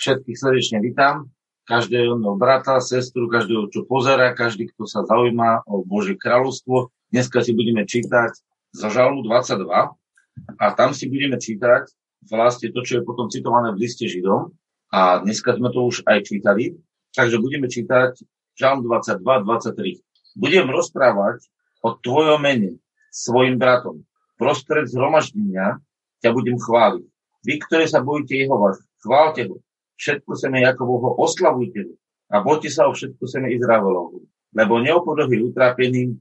Všetkých srdečne vítam, každého brata, sestru, každého, čo pozera, každý, kto sa zaujíma o Božie kráľovstvo. Dneska si budeme čítať za žalmu 22 a tam si budeme čítať vlastne to, čo je potom citované v liste Židom. A dneska sme to už aj čítali, takže budeme čítať žalm 22, 23. Budem rozprávať o tvojom mene svojim bratom. Prostred zhromaždenia ťa budem chváliť. Vy, ktoré sa bojíte Jehova, chválte ho všetko seme Jakovoho, oslavujte a bojte sa o všetko seme Izraelovho, lebo neopodohy utrápeným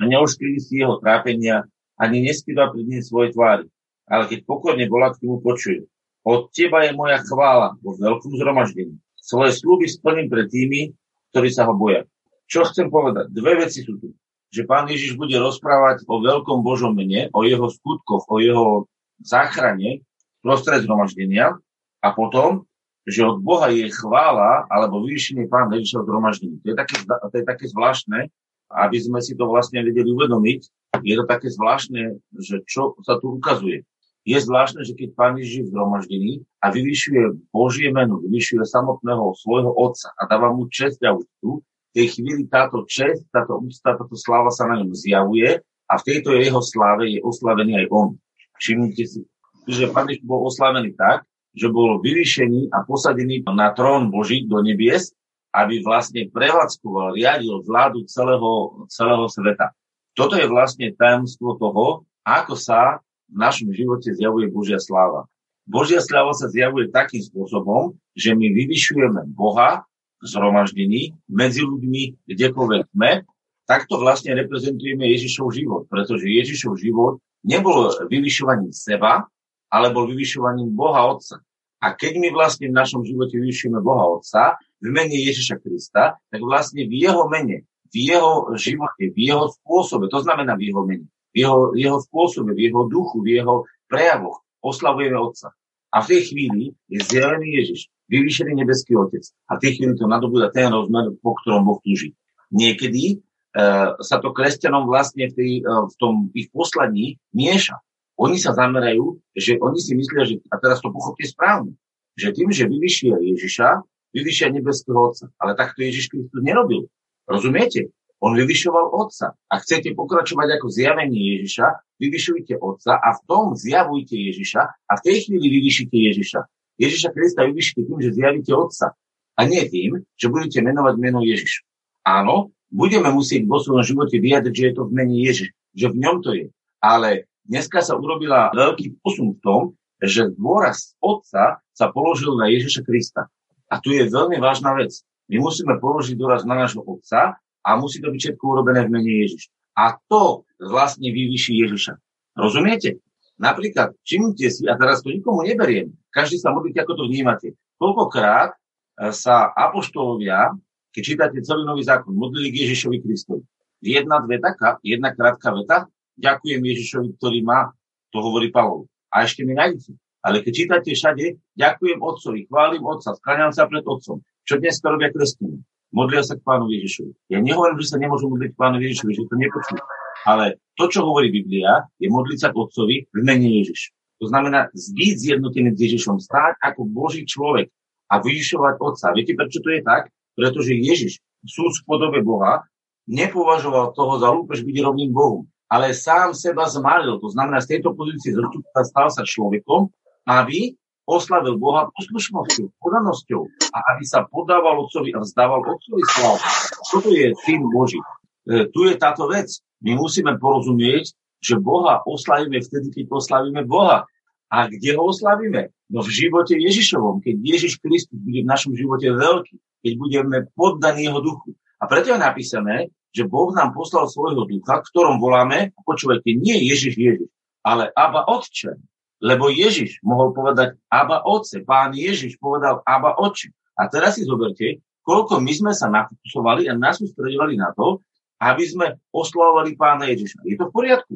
a neuškriví si jeho trápenia, ani neskýva pred ním svoje tvári. Ale keď pokorne volá k tomu počuje, od teba je moja chvála vo veľkom zhromaždení. Svoje slúby splním pred tými, ktorí sa ho boja. Čo chcem povedať? Dve veci sú tu. Že pán Ježiš bude rozprávať o veľkom Božom mene, o jeho skutkoch, o jeho záchrane prostred zhromaždenia a potom, že od Boha je chvála alebo vyvýšenie Pána Ježiša zhromaždení. To to je také zvláštne, aby sme si to vlastne vedeli uvedomiť. Je to také zvláštne, že čo sa tu ukazuje. Je zvláštne, že keď Pán Ježiš je zhromaždený a vyvyšuje Božie meno, vyvyšuje samotného svojho Otca a dáva mu čest a úctu, v tej chvíli táto čest, táto úcta, táto sláva sa na ňom zjavuje a v tejto jeho sláve je oslavený aj on. Všimnite si, že Pán Ježiš bol oslavený tak, že bol vyvýšený a posadený na trón Boží do nebies, aby vlastne prevádzkoval, riadil vládu celého, celého sveta. Toto je vlastne tajomstvo toho, ako sa v našom živote zjavuje Božia sláva. Božia sláva sa zjavuje takým spôsobom, že my vyvyšujeme Boha zhromaždení medzi ľuďmi, kdekoľvek sme, takto vlastne reprezentujeme Ježišov život, pretože Ježišov život nebol vyvyšovaním seba, ale bol vyvyšovaním Boha Otca. A keď my vlastne v našom živote vyvyšujeme Boha Otca v mene Ježiša Krista, tak vlastne v jeho mene, v jeho živote, v jeho spôsobe, to znamená v jeho mene, v jeho, jeho spôsobe, v jeho duchu, v jeho prejavoch oslavujeme Otca. A v tej chvíli je zjavený Ježiš, vyvýšený nebeský Otec. A v tej chvíli to nadobúda ten rozmer, po ktorom Boh túži. Niekedy e, sa to kresťanom vlastne v, tej, e, v tom ich poslaní mieša. Oni sa zamerajú, že oni si myslia, že, a teraz to pochopte správne, že tým, že vyvyšia Ježiša, vyvyšia nebeského Otca. Ale takto Ježiš Kristus nerobil. Rozumiete? On vyvyšoval Otca. A chcete pokračovať ako zjavenie Ježiša, vyvyšujte Otca a v tom zjavujte Ježiša a v tej chvíli vyvyšíte Ježiša. Ježiša Krista vyvyšíte tým, že zjavíte Otca. A nie tým, že budete menovať meno Ježiš. Áno, budeme musieť vo svojom živote vyjadriť, že je to v mene Ježiš, že v ňom to je. Ale dneska sa urobila veľký posun v tom, že dôraz otca sa položil na Ježiša Krista. A tu je veľmi vážna vec. My musíme položiť dôraz na nášho otca a musí to byť všetko urobené v mene Ježiš. A to vlastne vyvyší Ježiša. Rozumiete? Napríklad, všimnite si, a teraz to nikomu neberiem, každý sa modlíte, ako to vnímate. Koľkokrát e, sa apoštolovia, keď čítate celý nový zákon, modlili k Ježišovi Kristovi. Jedna, dve taká, jedna krátka veta, ďakujem Ježišovi, ktorý má, to hovorí Pavol. A ešte mi nájdete. Ale keď čítate všade, ďakujem Otcovi, chválim Otca, skláňam sa pred Otcom. Čo dnes robia kresťania? Modlia sa k Pánu Ježišovi. Ja nehovorím, že sa nemôžu modliť k Pánu Ježišovi, že to nepočujú. Ale to, čo hovorí Biblia, je modliť sa k Otcovi v mene Ježiš. To znamená zbyť zjednotený s Ježišom, stáť ako Boží človek a vyžišovať Otca. Viete, prečo to je tak? Pretože Ježiš, súd v podobe Boha, nepovažoval toho za lúpež byť rovným Bohu ale sám seba zmaril. To znamená, z tejto pozície zrtúca stal sa človekom, aby oslavil Boha poslušnosťou, podanosťou a aby sa podával Otcovi a vzdával Otcovi slavu. Toto je syn Boží. E, tu je táto vec. My musíme porozumieť, že Boha oslavíme vtedy, keď oslavíme Boha. A kde ho oslavíme? No v živote Ježišovom, keď Ježiš Kristus bude v našom živote veľký, keď budeme poddaní jeho duchu. A preto je napísané, že Boh nám poslal svojho ducha, v ktorom voláme, počúvajte, nie Ježiš Ježiš, ale Aba Otče. Lebo Ježiš mohol povedať Aba Otce, pán Ježiš povedal Aba Otče. A teraz si zoberte, koľko my sme sa nafokusovali a nás sústredovali na to, aby sme oslovovali pána Ježiša. Je to v poriadku.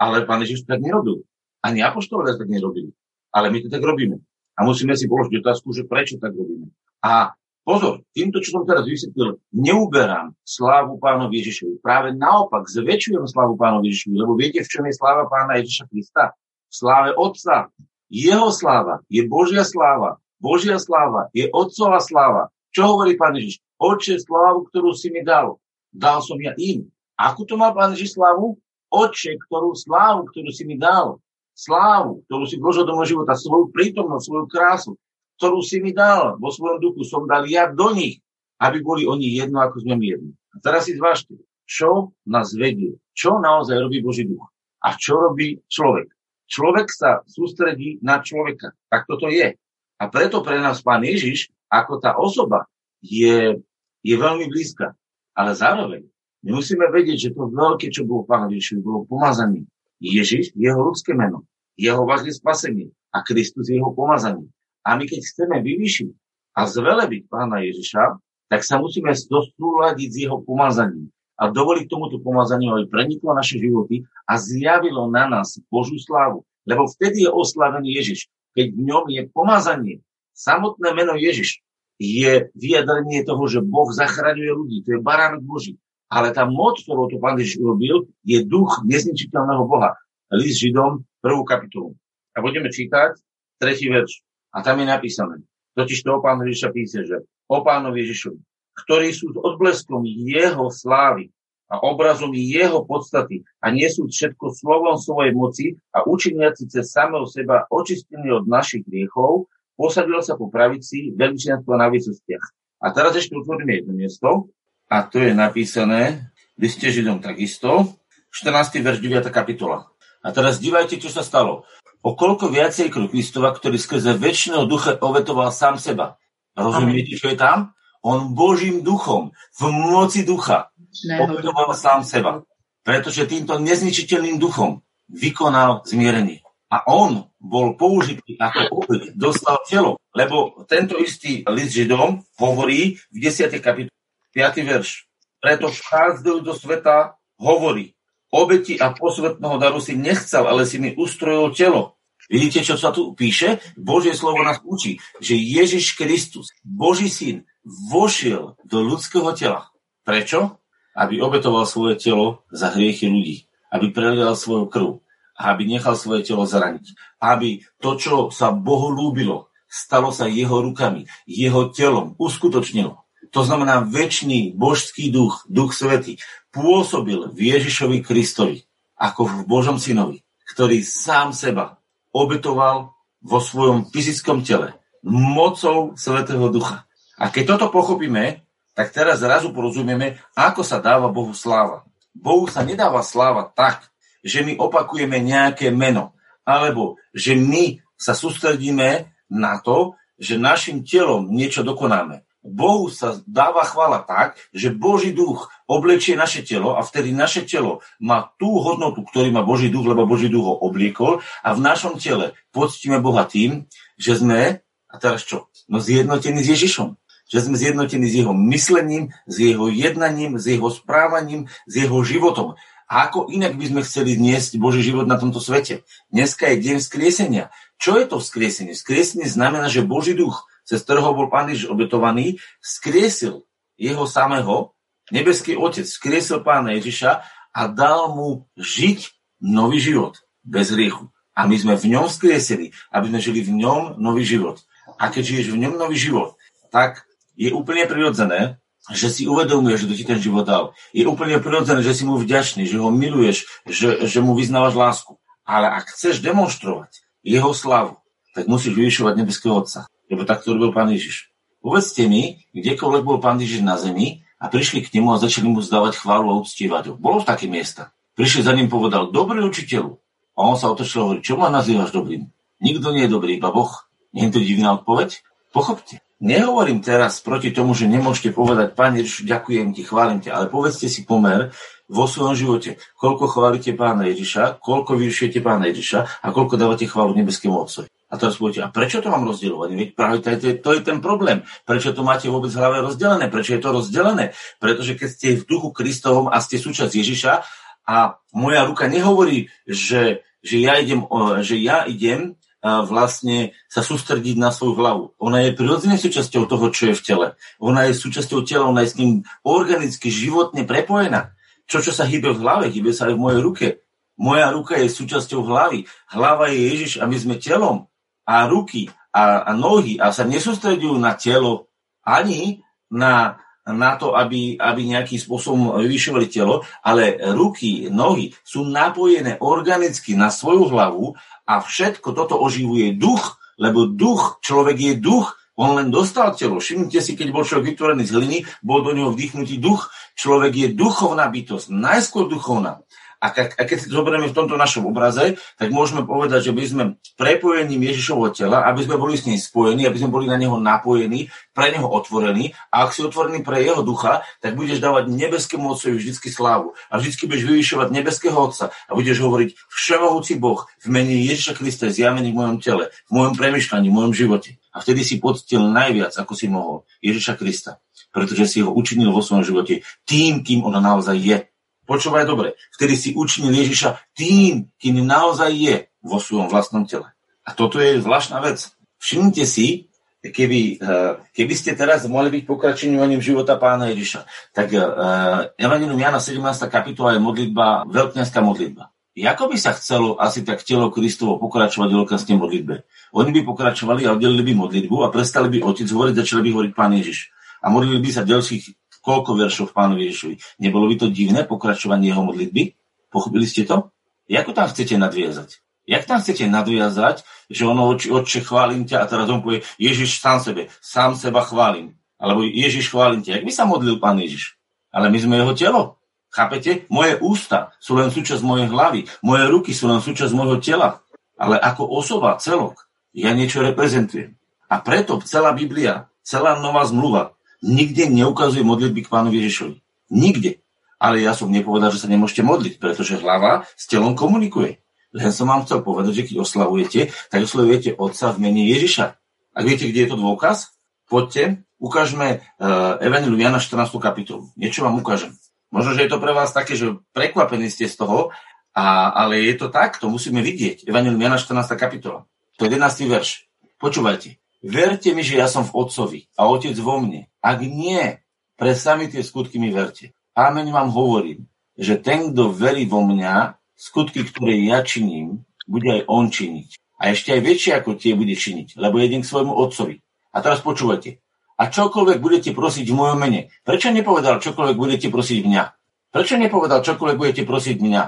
Ale pán Ježiš tak nerobil. Ani apoštolovia tak nerobili. Ale my to tak robíme. A musíme si položiť otázku, že prečo tak robíme. A Pozor, týmto, čo som teraz vysvetlil, neuberám slávu pánovi Ježišovi. Práve naopak, zväčšujem slávu pánovi Ježišovi, lebo viete, v čom je sláva pána Ježiša Krista? V sláve Otca. Jeho sláva je Božia sláva. Božia sláva, je Otcová sláva. Čo hovorí Pán Ježiš? Oče, slávu, ktorú si mi dal, dal som ja im. Ako to má Pán Ježiš slávu? Oče, ktorú slávu, ktorú si mi dal, slávu, ktorú si vložil do môjho života, svoju prítomnosť, svoju krásu, ktorú si mi dal vo svojom duchu, som dal ja do nich, aby boli oni jedno, ako sme my jedno. A teraz si zvážte, čo nás vedie, čo naozaj robí Boží duch a čo robí človek. Človek sa sústredí na človeka. Tak toto je. A preto pre nás Pán Ježiš, ako tá osoba, je, je veľmi blízka. Ale zároveň my musíme vedieť, že to veľké, čo bolo Pán Ježiš, bolo pomazaný. Ježiš, jeho ľudské meno, jeho vážne spasenie a Kristus jeho pomazanie. A my keď chceme vyvýšiť a zvelebiť Pána Ježiša, tak sa musíme dostúľadiť s jeho pomazaním a dovolí k tomuto pomazaniu, aby preniklo naše životy a zjavilo na nás Božú slávu. Lebo vtedy je oslavený Ježiš. Keď v ňom je pomazanie, samotné meno Ježiš je vyjadrenie toho, že Boh zachraňuje ľudí. To je baránok Boží. Ale tá moc, ktorú to pán Ježiš urobil, je duch nezničiteľného Boha. List Židom, prvú kapitolu. A budeme čítať tretí verš. A tam je napísané. Totiž to o pánu Ježiša píše, že o pánovi Ježišovi ktorí sú odbleskom jeho slávy a obrazom jeho podstaty a nesú všetko slovom svojej moci a učiniaci cez samého seba očistený od našich hriechov, posadil sa po pravici veličenstva na vysostiach. A teraz ešte otvoríme jedno miesto a to je napísané v liste Židom takisto, 14. verš 9. kapitola. A teraz divajte, čo sa stalo. O koľko viacej Kristova, ktorý skrze väčšinou ducha ovetoval sám seba. Rozumiete, čo je tam? On Božím duchom, v moci ducha, obetoval sám seba. Pretože týmto nezničiteľným duchom vykonal zmierenie. A on bol použitý ako obeď, dostal telo. Lebo tento istý list Židom hovorí v 10. kapitole 5. verš. Preto vchádzajú do sveta hovorí, obeti a posvetného daru si nechcel, ale si mi ustrojil telo. Vidíte, čo sa tu píše? Božie slovo nás učí, že Ježiš Kristus, Boží syn, vošiel do ľudského tela. Prečo? Aby obetoval svoje telo za hriechy ľudí. Aby prelial svoju krv. Aby nechal svoje telo zraniť. Aby to, čo sa Bohu lúbilo, stalo sa jeho rukami, jeho telom, uskutočnilo. To znamená, väčší božský duch, duch svetý, pôsobil v Ježišovi Kristovi, ako v Božom synovi, ktorý sám seba obetoval vo svojom fyzickom tele mocou Svetého Ducha. A keď toto pochopíme, tak teraz zrazu porozumieme, ako sa dáva Bohu sláva. Bohu sa nedáva sláva tak, že my opakujeme nejaké meno, alebo že my sa sústredíme na to, že našim telom niečo dokonáme. Bohu sa dáva chvála tak, že Boží duch oblečie naše telo a vtedy naše telo má tú hodnotu, ktorý má Boží duch, lebo Boží duch ho obliekol a v našom tele poctíme Boha tým, že sme, a teraz čo? No zjednotení s Ježišom že sme zjednotení s jeho myslením, s jeho jednaním, s jeho správaním, s jeho životom. A ako inak by sme chceli niesť Boží život na tomto svete? Dneska je deň vzkriesenia. Čo je to vzkriesenie? Vzkriesenie znamená, že Boží duch, cez ktorého bol Pán Ježiš obetovaný, vzkriesil jeho samého, nebeský Otec, vzkriesil Pána Ježiša a dal mu žiť nový život bez hriechu. A my sme v ňom vzkriesili, aby sme žili v ňom nový život. A keď žiješ v ňom nový život, tak je úplne prirodzené, že si uvedomuješ, že to ti ten život dal. Je úplne prirodzené, že si mu vďačný, že ho miluješ, že, že mu vyznávaš lásku. Ale ak chceš demonstrovať jeho slavu, tak musíš vyvyšovať nebeského Otca. Lebo tak to robil Pán Ježiš. Povedzte mi, kdekoľvek bol Pán Ježiš na zemi a prišli k nemu a začali mu zdávať chválu a uctievať ho. Bolo v také miesta. Prišli za ním povedal, dobrý učiteľu. A on sa otočil a hovorí, čo ma nazývaš dobrým? Nikto nie je dobrý, iba Boh. Nie je to divná odpoveď? Pochopte. Nehovorím teraz proti tomu, že nemôžete povedať, Pane Ježiš, ďakujem ti, chválim ťa, ale povedzte si pomer vo svojom živote, koľko chválite Pána Ježiša, koľko vyrušujete Pána Ježiša a koľko dávate chválu nebeskému Otcovi. A teraz poviete, a prečo to mám rozdielovať? Veď práve to je, to je ten problém. Prečo to máte vôbec v hlave rozdelené? Prečo je to rozdelené? Pretože keď ste v duchu Kristovom a ste súčasť Ježiša a moja ruka nehovorí, že, že, ja, idem, že ja idem vlastne sa sústrediť na svoju hlavu. Ona je prirodzenou súčasťou toho, čo je v tele. Ona je súčasťou tela, ona je s ním organicky, životne prepojená. Čo, čo sa hýbe v hlave, hýbe sa aj v mojej ruke. Moja ruka je súčasťou hlavy. Hlava je Ježiš a my sme telom. A ruky a, a nohy a sa nesústredujú na telo ani na, na to, aby, aby nejakým spôsobom vyvyšovali telo, ale ruky, nohy sú napojené organicky na svoju hlavu a všetko toto oživuje duch, lebo duch, človek je duch, on len dostal telo. Všimnite si, keď bol človek vytvorený z hliny, bol do neho vdýchnutý duch. Človek je duchovná bytosť, najskôr duchovná. A, a keď si to zoberieme v tomto našom obraze, tak môžeme povedať, že by sme prepojením Ježišovho tela, aby sme boli s ním spojení, aby sme boli na neho napojení, pre neho otvorení. A ak si otvorený pre jeho ducha, tak budeš dávať nebeskému Otcovi vždycky slávu. A vždycky budeš vyvyšovať nebeského Otca a budeš hovoriť všemohúci Boh v mene Ježiša Krista je zjavený v mojom tele, v mojom premyšľaní, v mojom živote. A vtedy si poctil najviac, ako si mohol, Ježiša Krista pretože si ho učinil vo svojom živote tým, kým on naozaj je. Počúvaj dobre, vtedy si učinil Ježiša tým, kým naozaj je vo svojom vlastnom tele. A toto je zvláštna vec. Všimnite si, keby, eh, keby ste teraz mohli byť pokračovaním života pána Ježiša, tak uh, Evangelium Jana 17. kapitola je modlitba, veľkňanská modlitba. Ako by sa chcelo asi tak telo Kristovo pokračovať v veľkňanskej modlitbe? Oni by pokračovali a oddelili by modlitbu a prestali by otec hovoriť, začali by hovoriť pán Ježiš. A modlili by sa ďalších koľko veršov v pánu Ježišovi. Nebolo by to divné pokračovanie jeho modlitby? Pochopili ste to? Ako tam chcete nadviazať? Jak tam chcete nadviazať, že ono oči, oče, chválim ťa a teraz on povie Ježiš sám sebe, sám seba chválim. Alebo Ježiš chválim ťa. Jak by sa modlil pán Ježiš? Ale my sme jeho telo. Chápete? Moje ústa sú len súčasť mojej hlavy. Moje ruky sú len súčasť môjho tela. Ale ako osoba, celok, ja niečo reprezentujem. A preto celá Biblia, celá nová zmluva nikde neukazuje modlitby k pánovi Ježišovi. Nikde. Ale ja som nepovedal, že sa nemôžete modliť, pretože hlava s telom komunikuje. Len som vám chcel povedať, že keď oslavujete, tak oslavujete Otca v mene Ježiša. A viete, kde je to dôkaz? Poďte, ukážme uh, Evangelium Jana 14. kapitolu. Niečo vám ukážem. Možno, že je to pre vás také, že prekvapení ste z toho, a, ale je to tak, to musíme vidieť. Evangelium Jana 14. kapitola. To je 11. verš. Počúvajte. Verte mi, že ja som v Otcovi a Otec vo mne. Ak nie, pre sami tie skutky mi verte. Amen vám hovorím, že ten, kto verí vo mňa, skutky, ktoré ja činím, bude aj on činiť. A ešte aj väčšie ako tie bude činiť, lebo jedem k svojmu otcovi. A teraz počúvajte. A čokoľvek budete prosiť v mojom mene. Prečo nepovedal, čokoľvek budete prosiť mňa? Prečo nepovedal, čokoľvek budete prosiť mňa?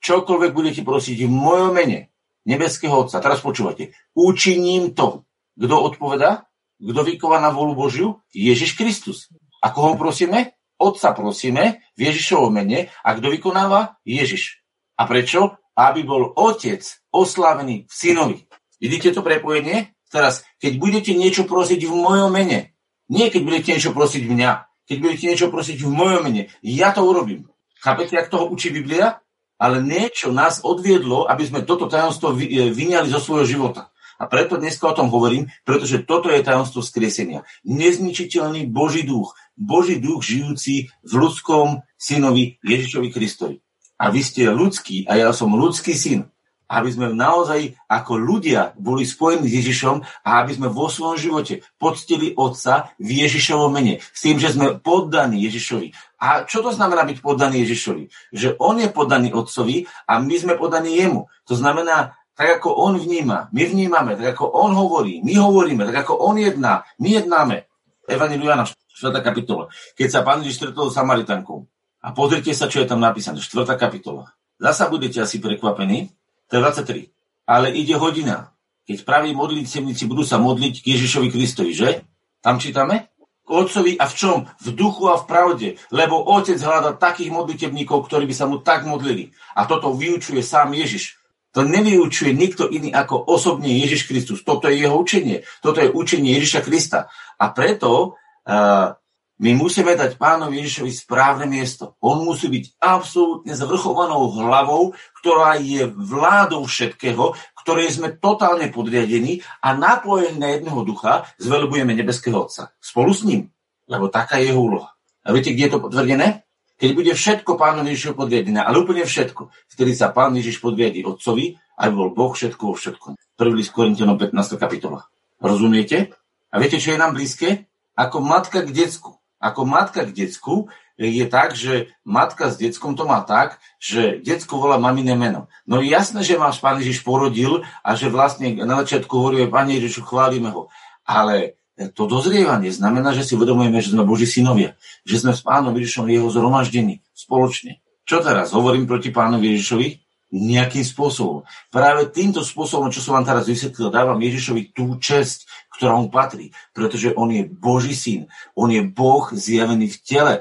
Čokoľvek budete prosiť v mojom mene. Nebeského Otca. Teraz počúvate. Učiním to. Kto odpovedá? Kto vyková na volu Božiu? Ježiš Kristus. A koho prosíme? Otca prosíme v Ježišovom mene. A kto vykonáva? Ježiš. A prečo? Aby bol Otec oslavený v synovi. Vidíte to prepojenie? Teraz, keď budete niečo prosiť v mojom mene, nie keď budete niečo prosiť mňa, keď budete niečo prosiť v mojom mene, ja to urobím. Chápete, jak toho učí Biblia? Ale niečo nás odviedlo, aby sme toto tajomstvo vyňali zo svojho života. A preto dneska o tom hovorím, pretože toto je tajomstvo skriesenia. Nezničiteľný Boží duch. Boží duch žijúci v ľudskom synovi Ježišovi Kristovi. A vy ste ľudský a ja som ľudský syn. Aby sme naozaj ako ľudia boli spojení s Ježišom a aby sme vo svojom živote poctili Otca v Ježišovom mene. S tým, že sme poddaní Ježišovi. A čo to znamená byť poddaný Ježišovi? Že on je poddaný Otcovi a my sme poddaní jemu. To znamená, tak ako on vníma, my vnímame, tak ako on hovorí, my hovoríme, tak ako on jedná, my jednáme. Evangeliu Jana, 4. kapitola. Keď sa pán Ježiš stretol s Samaritankou. A pozrite sa, čo je tam napísané. 4. kapitola. Zasa budete asi prekvapení. To je 23. Ale ide hodina, keď praví modlitevníci budú sa modliť k Ježišovi Kristovi, že? Tam čítame? K Otcovi a v čom? V duchu a v pravde. Lebo Otec hľadá takých modlitevníkov, ktorí by sa mu tak modlili. A toto vyučuje sám Ježiš. To nevyučuje nikto iný ako osobne Ježiš Kristus. Toto je jeho učenie. Toto je učenie Ježiša Krista. A preto uh, my musíme dať pánovi Ježišovi správne miesto. On musí byť absolútne zvrchovanou hlavou, ktorá je vládou všetkého, ktorej sme totálne podriadení a napojení na jedného ducha zvelebujeme nebeského Otca. Spolu s ním. Lebo taká je jeho úloha. A viete, kde je to potvrdené? Keď bude všetko pánu Ježišu podriadené, ale úplne všetko, vtedy sa pán Ježiš podriadí otcovi, aby bol Boh všetko vo všetkom. Prvý list Korintianom 15. kapitola. Rozumiete? A viete, čo je nám blízke? Ako matka k decku. Ako matka k decku je tak, že matka s deckom to má tak, že decko volá mamine meno. No je jasné, že máš pán Ježiš porodil a že vlastne na začiatku hovorí, pán Ježišu, chválime ho. Ale to dozrievanie znamená, že si uvedomujeme, že sme Boží synovia, že sme s pánom Ježišom jeho zhromaždení spoločne. Čo teraz? Hovorím proti pánovi Ježišovi? Nejakým spôsobom. Práve týmto spôsobom, čo som vám teraz vysvetlil, dávam Ježišovi tú čest, ktorá mu patrí, pretože on je Boží syn, on je Boh zjavený v tele.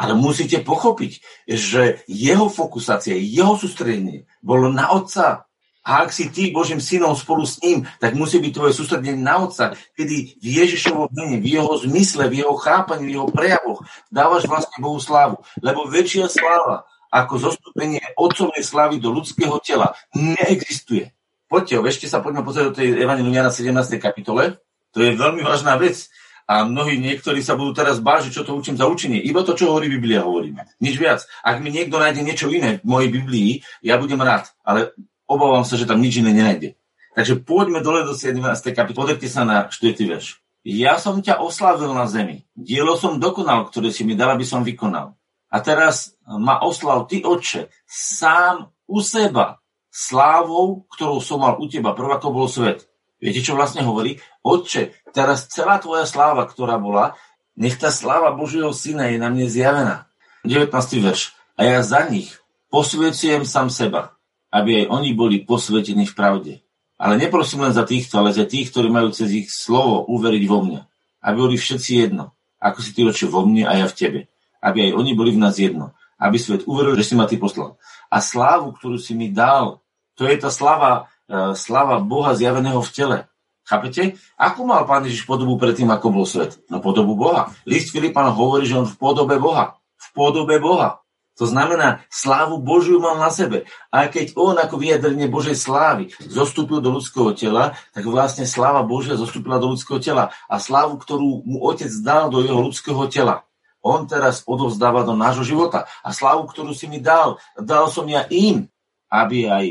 Ale musíte pochopiť, že jeho fokusácia, jeho sústredenie bolo na Otca. A ak si ty Božím synom spolu s ním, tak musí byť tvoje sústredenie na Otca, kedy v Ježišovom mene, v jeho zmysle, v jeho chápaní, v jeho prejavoch dávaš vlastne Bohu slávu. Lebo väčšia sláva ako zostúpenie Otcovnej slávy do ľudského tela neexistuje. Poďte, ešte sa poďme pozrieť do tej Evangelium Jana 17. kapitole. To je veľmi vážna vec. A mnohí niektorí sa budú teraz bážiť, čo to učím za učenie. Iba to, čo hovorí Biblia, hovoríme. Nič viac. Ak mi niekto nájde niečo iné v mojej Biblii, ja budem rád. Ale obávam sa, že tam nič iné nenájde. Takže poďme dole do 17. kapitoly. Pozrite sa na 4. verš. Ja som ťa oslavil na zemi. Dielo som dokonal, ktoré si mi dal, aby som vykonal. A teraz ma oslav ty, oče, sám u seba, slávou, ktorou som mal u teba, prvá to bol svet. Viete, čo vlastne hovorí? Otče, teraz celá tvoja sláva, ktorá bola, nech tá sláva Božieho Syna je na mne zjavená. 19. verš. A ja za nich posvecujem sám seba, aby aj oni boli posvetení v pravde. Ale neprosím len za týchto, ale za tých, ktorí majú cez ich slovo uveriť vo mňa. Aby boli všetci jedno. Ako si ty oče vo mne a ja v tebe. Aby aj oni boli v nás jedno. Aby svet uveril, že si ma ty poslal. A slávu, ktorú si mi dal, to je tá sláva, E, slava Boha zjaveného v tele. Chápete? Ako mal Pán Ježiš podobu predtým, ako bol svet? No podobu Boha. List Filipan hovorí, že on v podobe Boha. V podobe Boha. To znamená, slávu Božiu mal na sebe. A keď on ako vyjadrenie Božej slávy zostúpil do ľudského tela, tak vlastne sláva Božia zostúpila do ľudského tela. A slávu, ktorú mu otec dal do jeho ľudského tela, on teraz odovzdáva do nášho života. A slávu, ktorú si mi dal, dal som ja im, aby aj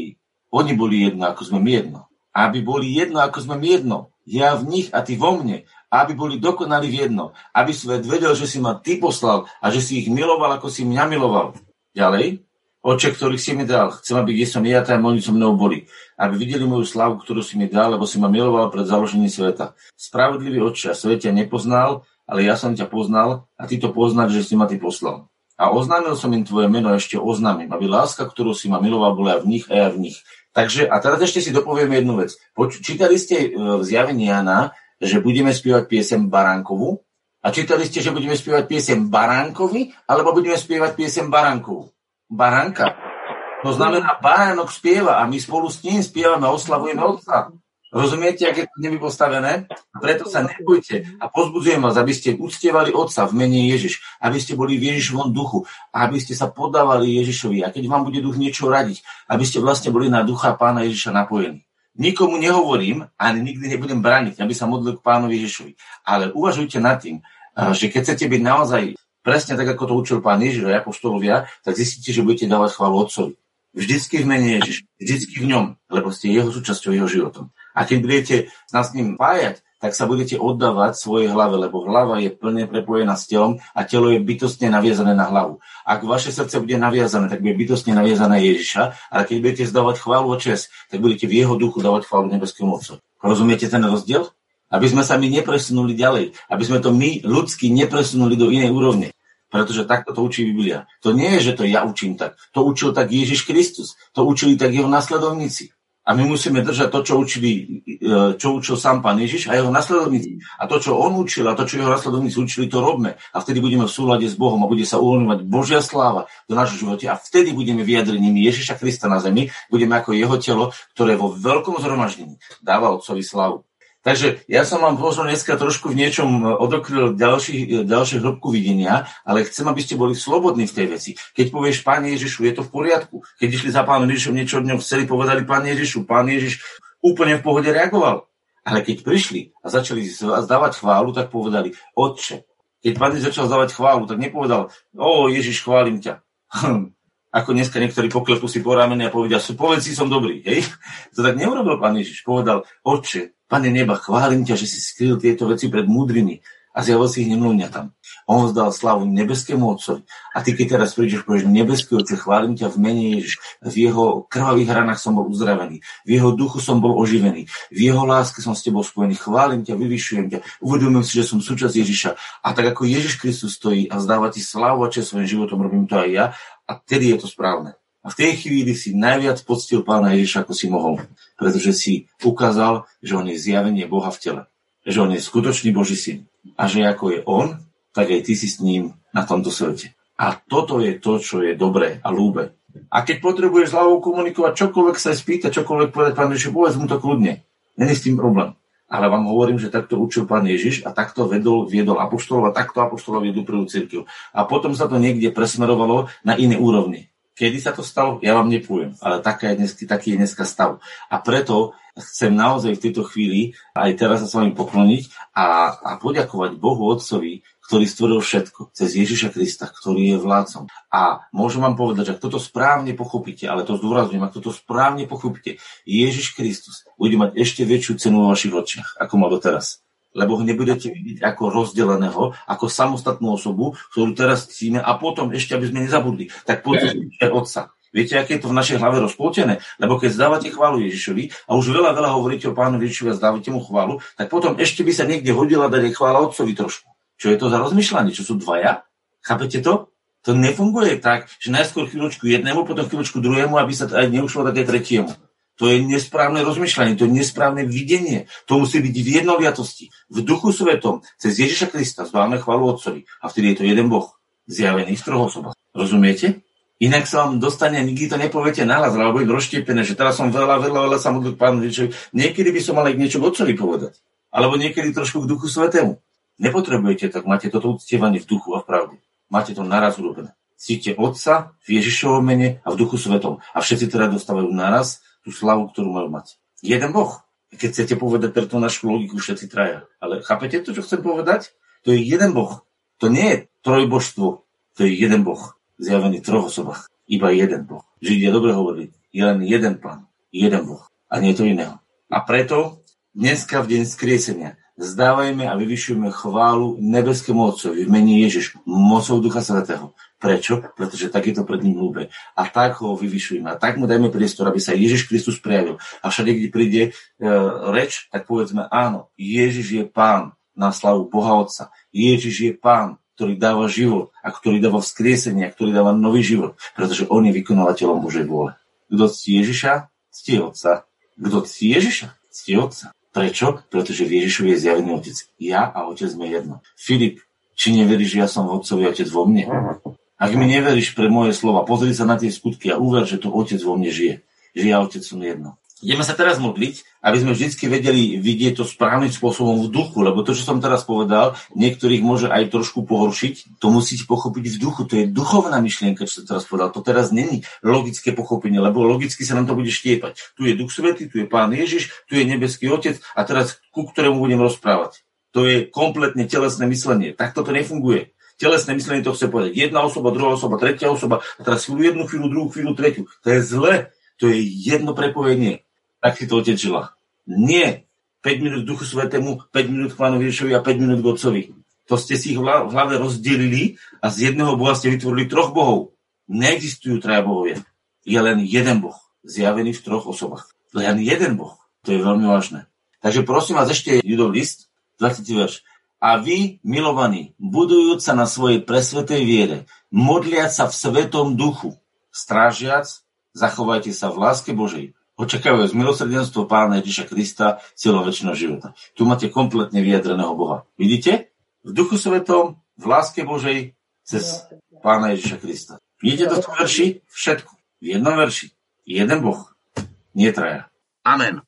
oni boli jedno, ako sme my jedno. Aby boli jedno, ako sme my jedno. Ja v nich a ty vo mne. Aby boli dokonali v jedno. Aby svet vedel, že si ma ty poslal a že si ich miloval, ako si mňa miloval. Ďalej. Oče, ktorých si mi dal, chcem, aby kde som ja, tam oni so mnou boli. Aby videli moju slavu, ktorú si mi dal, lebo si ma miloval pred založením sveta. Spravodlivý oče, svet ťa nepoznal, ale ja som ťa poznal a ty to poznáš, že si ma ty poslal. A oznámil som im tvoje meno, ešte oznámim, aby láska, ktorú si ma miloval, bola v nich a ja v nich. Takže, a teraz ešte si dopoviem jednu vec. Poč- čítali ste e, v zjavení Jana, že budeme spievať piesem Baránkovú? A čítali ste, že budeme spievať piesem Baránkovi, alebo budeme spievať piesem Baránkovú? Baránka. To znamená, Baránok spieva a my spolu s ním spievame a oslavujeme Otca. Rozumiete, aké to neby postavené? Preto sa nebojte a pozbudzujem vás, aby ste uctievali Otca v mene Ježiš, aby ste boli v Ježišovom duchu, a aby ste sa podávali Ježišovi. A keď vám bude duch niečo radiť, aby ste vlastne boli na ducha pána Ježiša napojení. Nikomu nehovorím, ani nikdy nebudem brániť, aby sa modlil k pánovi Ježišovi. Ale uvažujte nad tým, že keď chcete byť naozaj presne tak, ako to učil pán Ježiš a apoštolovia, tak zistíte, že budete dávať chválu Otcovi. Vždycky v mene Ježiš, vždycky v ňom, lebo ste jeho súčasťou, jeho životom. A keď budete sa s ním pájať, tak sa budete oddávať svojej hlave, lebo hlava je plne prepojená s telom a telo je bytostne naviazané na hlavu. Ak vaše srdce bude naviazané, tak bude bytostne naviazané Ježiša, ale keď budete zdávať chválu o čes, tak budete v jeho duchu dávať chválu nebeskému Otcu. Rozumiete ten rozdiel? Aby sme sa my nepresunuli ďalej, aby sme to my ľudsky nepresunuli do inej úrovne. Pretože takto to učí Biblia. To nie je, že to ja učím tak. To učil tak Ježiš Kristus. To učili tak jeho nasledovníci. A my musíme držať to, čo, učili, e, čo učil sám pán Ježiš a jeho nasledovníci. A to, čo on učil a to, čo jeho nasledovníci učili, to robme. A vtedy budeme v súlade s Bohom a bude sa uvoľňovať Božia sláva do nášho života. A vtedy budeme vyjadrením Ježiša Krista na zemi. Budeme ako jeho telo, ktoré vo veľkom zhromaždení dáva Otcovi slavu. Takže ja som vám možno dneska trošku v niečom e, odokryl ďalší, e, ďalšie hĺbku videnia, ale chcem, aby ste boli slobodní v tej veci. Keď povieš Pán Ježišu, je to v poriadku. Keď išli za Pánom Ježišom, niečo od ňom chceli, povedali Pán Ježišu. Pán Ježiš úplne v pohode reagoval. Ale keď prišli a začali zdávať chválu, tak povedali, Otče. Keď Pán Ježiš začal zdávať chválu, tak nepovedal, o Ježiš, chválim ťa. ako dneska niektorí poklepú si po ramene a povedia, povedz si, som dobrý. Hej? To tak neurobil Pán Ježiš. Povedal, Otče, Pane neba, chválim ťa, že si skryl tieto veci pred múdrymi a zjavil si ich nemluvňa tam. On vzdal slavu nebeskému Otcovi. A ty, keď teraz prídeš, povieš, nebeský Otče, chválim ťa v mene Ježiš. V jeho krvavých ranách som bol uzdravený. V jeho duchu som bol oživený. V jeho láske som s tebou spojený. Chválim ťa, vyvyšujem ťa. Uvedomujem si, že som súčasť Ježiša. A tak ako Ježiš Kristus stojí a zdáva ti slavu a čas svojim životom, robím to aj ja. A tedy je to správne. A v tej chvíli si najviac poctil pána Ježiša, ako si mohol. Pretože si ukázal, že on je zjavenie Boha v tele. Že on je skutočný Boží syn. A že ako je on, tak aj ty si s ním na tomto svete. A toto je to, čo je dobré a lúbe. A keď potrebuješ hlavou komunikovať, čokoľvek sa spýta, čokoľvek povedať pán Ježiš, povedz mu to kľudne. Není s tým problém. Ale vám hovorím, že takto učil pán Ježiš a takto vedol, viedol apoštolov a takto apoštolov viedol prvú církev. A potom sa to niekde presmerovalo na iné úrovni. Kedy sa to stalo, ja vám nepoviem, ale taká je dnes, taký je dneska stav. A preto chcem naozaj v tejto chvíli aj teraz sa s vami pokloniť a, a poďakovať Bohu Otcovi, ktorý stvoril všetko, cez Ježiša Krista, ktorý je vládcom. A môžem vám povedať, že ak toto správne pochopíte, ale to zdôrazňujem, ak toto správne pochopíte, Ježiš Kristus bude mať ešte väčšiu cenu vo vašich očiach, ako má doteraz. Lebo ho nebudete vidieť ako rozdeleného, ako samostatnú osobu, ktorú teraz cítime a potom ešte, aby sme nezabudli, tak poďte aj Otca. Viete, aké je to v našej hlave rozpoltené? Lebo keď zdávate chválu Ježišovi a už veľa, veľa hovoríte o pánu Ježišovi a zdávate mu chválu, tak potom ešte by sa niekde hodila dať aj chvála Otcovi trošku. Čo je to za rozmýšľanie? Čo sú dvaja? Chápete to? To nefunguje tak, že najskôr chvíľočku jednému, potom chvíľočku druhému, aby sa aj neušlo také tretiemu. To je nesprávne rozmýšľanie, to je nesprávne videnie. To musí byť v jednoliatosti, v duchu svetom, cez Ježiša Krista zdávame chvalu Otcovi. A vtedy je to jeden Boh, zjavený z troch osoba. Rozumiete? Inak sa vám dostane, nikdy to nepoviete nahlas, alebo je rozštiepené, že teraz som veľa, veľa, veľa sa modlil Pánu Ježišovi. Niekedy by som mal aj niečo k Otcovi povedať. Alebo niekedy trošku k Duchu Svetému. Nepotrebujete tak, máte toto uctievanie v duchu a v pravde. Máte to naraz urobené. Cíte Otca v Ježišovom mene a v duchu svetom. A všetci teda dostávajú naraz tú slavu, ktorú majú mať. Jeden Boh. Keď chcete povedať preto našu logiku, všetci traja. Ale chápete to, čo chcem povedať? To je jeden Boh. To nie je trojbožstvo. To je jeden Boh. Zjavený v troch osobách. Iba jeden Boh. Židia dobre hovorili. Je len jeden Pán. Jeden Boh. A nie to iného. A preto dneska v deň skriesenia Zdávajme a vyvyšujeme chválu nebeskému Otcovi v mene Ježiš, mocou Ducha Svetého. Prečo? Pretože tak je to pred ním hlúbe. A tak ho vyvyšujeme. A tak mu dajme priestor, aby sa Ježiš Kristus prejavil. A všade, kde príde e, reč, tak povedzme áno, Ježiš je Pán na slavu Boha Otca. Ježiš je Pán, ktorý dáva život a ktorý dáva vzkriesenie a ktorý dáva nový život, pretože on je vykonávateľom Božej vôle. Kto ctí Ježiša, ctí Otca. Kto ctí Ježiša, ctí Otca. Prečo? Pretože v Ježišovi je zjavený Otec. Ja a Otec sme jedno. Filip, či neveríš, že ja som Otcovi Otec vo mne? Ak mi neveríš pre moje slova, pozri sa na tie skutky a uver, že to Otec vo mne žije. Že ja Otec som jedno. Ideme sa teraz modliť, aby sme vždy vedeli vidieť to správnym spôsobom v duchu, lebo to, čo som teraz povedal, niektorých môže aj trošku pohoršiť. To musíte pochopiť v duchu. To je duchovná myšlienka, čo som teraz povedal. To teraz není logické pochopenie, lebo logicky sa nám to bude štiepať. Tu je Duch Svetý, tu je Pán Ježiš, tu je Nebeský Otec a teraz ku ktorému budem rozprávať. To je kompletne telesné myslenie. Takto to nefunguje. Telesné myslenie to chce povedať. Jedna osoba, druhá osoba, tretia osoba, a teraz chvíľu jednu chvíľu, druhú chvíľu, tretiu. To je zle. To je jedno prepojenie tak si to otec žila. Nie 5 minút Duchu Svetému, 5 minút Pánu Ježišovi a 5 minút k Otcovi. To ste si ich v hlave rozdelili a z jedného Boha ste vytvorili troch bohov. Neexistujú traja bohovia. Je len jeden Boh, zjavený v troch osobách. Len jeden Boh. To je veľmi vážne. Takže prosím vás ešte Judov list, 20. verš. A vy, milovaní, budujúc sa na svojej presvetej viere, modliať sa v svetom duchu, strážiac, zachovajte sa v láske Božej, očakávajú z milosrdenstvo Pána Ježiša Krista cieľom väčšiného života. Tu máte kompletne vyjadreného Boha. Vidíte? V duchu svetom, v láske Božej, cez Pána Ježiša Krista. Vidíte to v verši? Všetko. V jednom verši. Jeden Boh. Nie traja. Amen.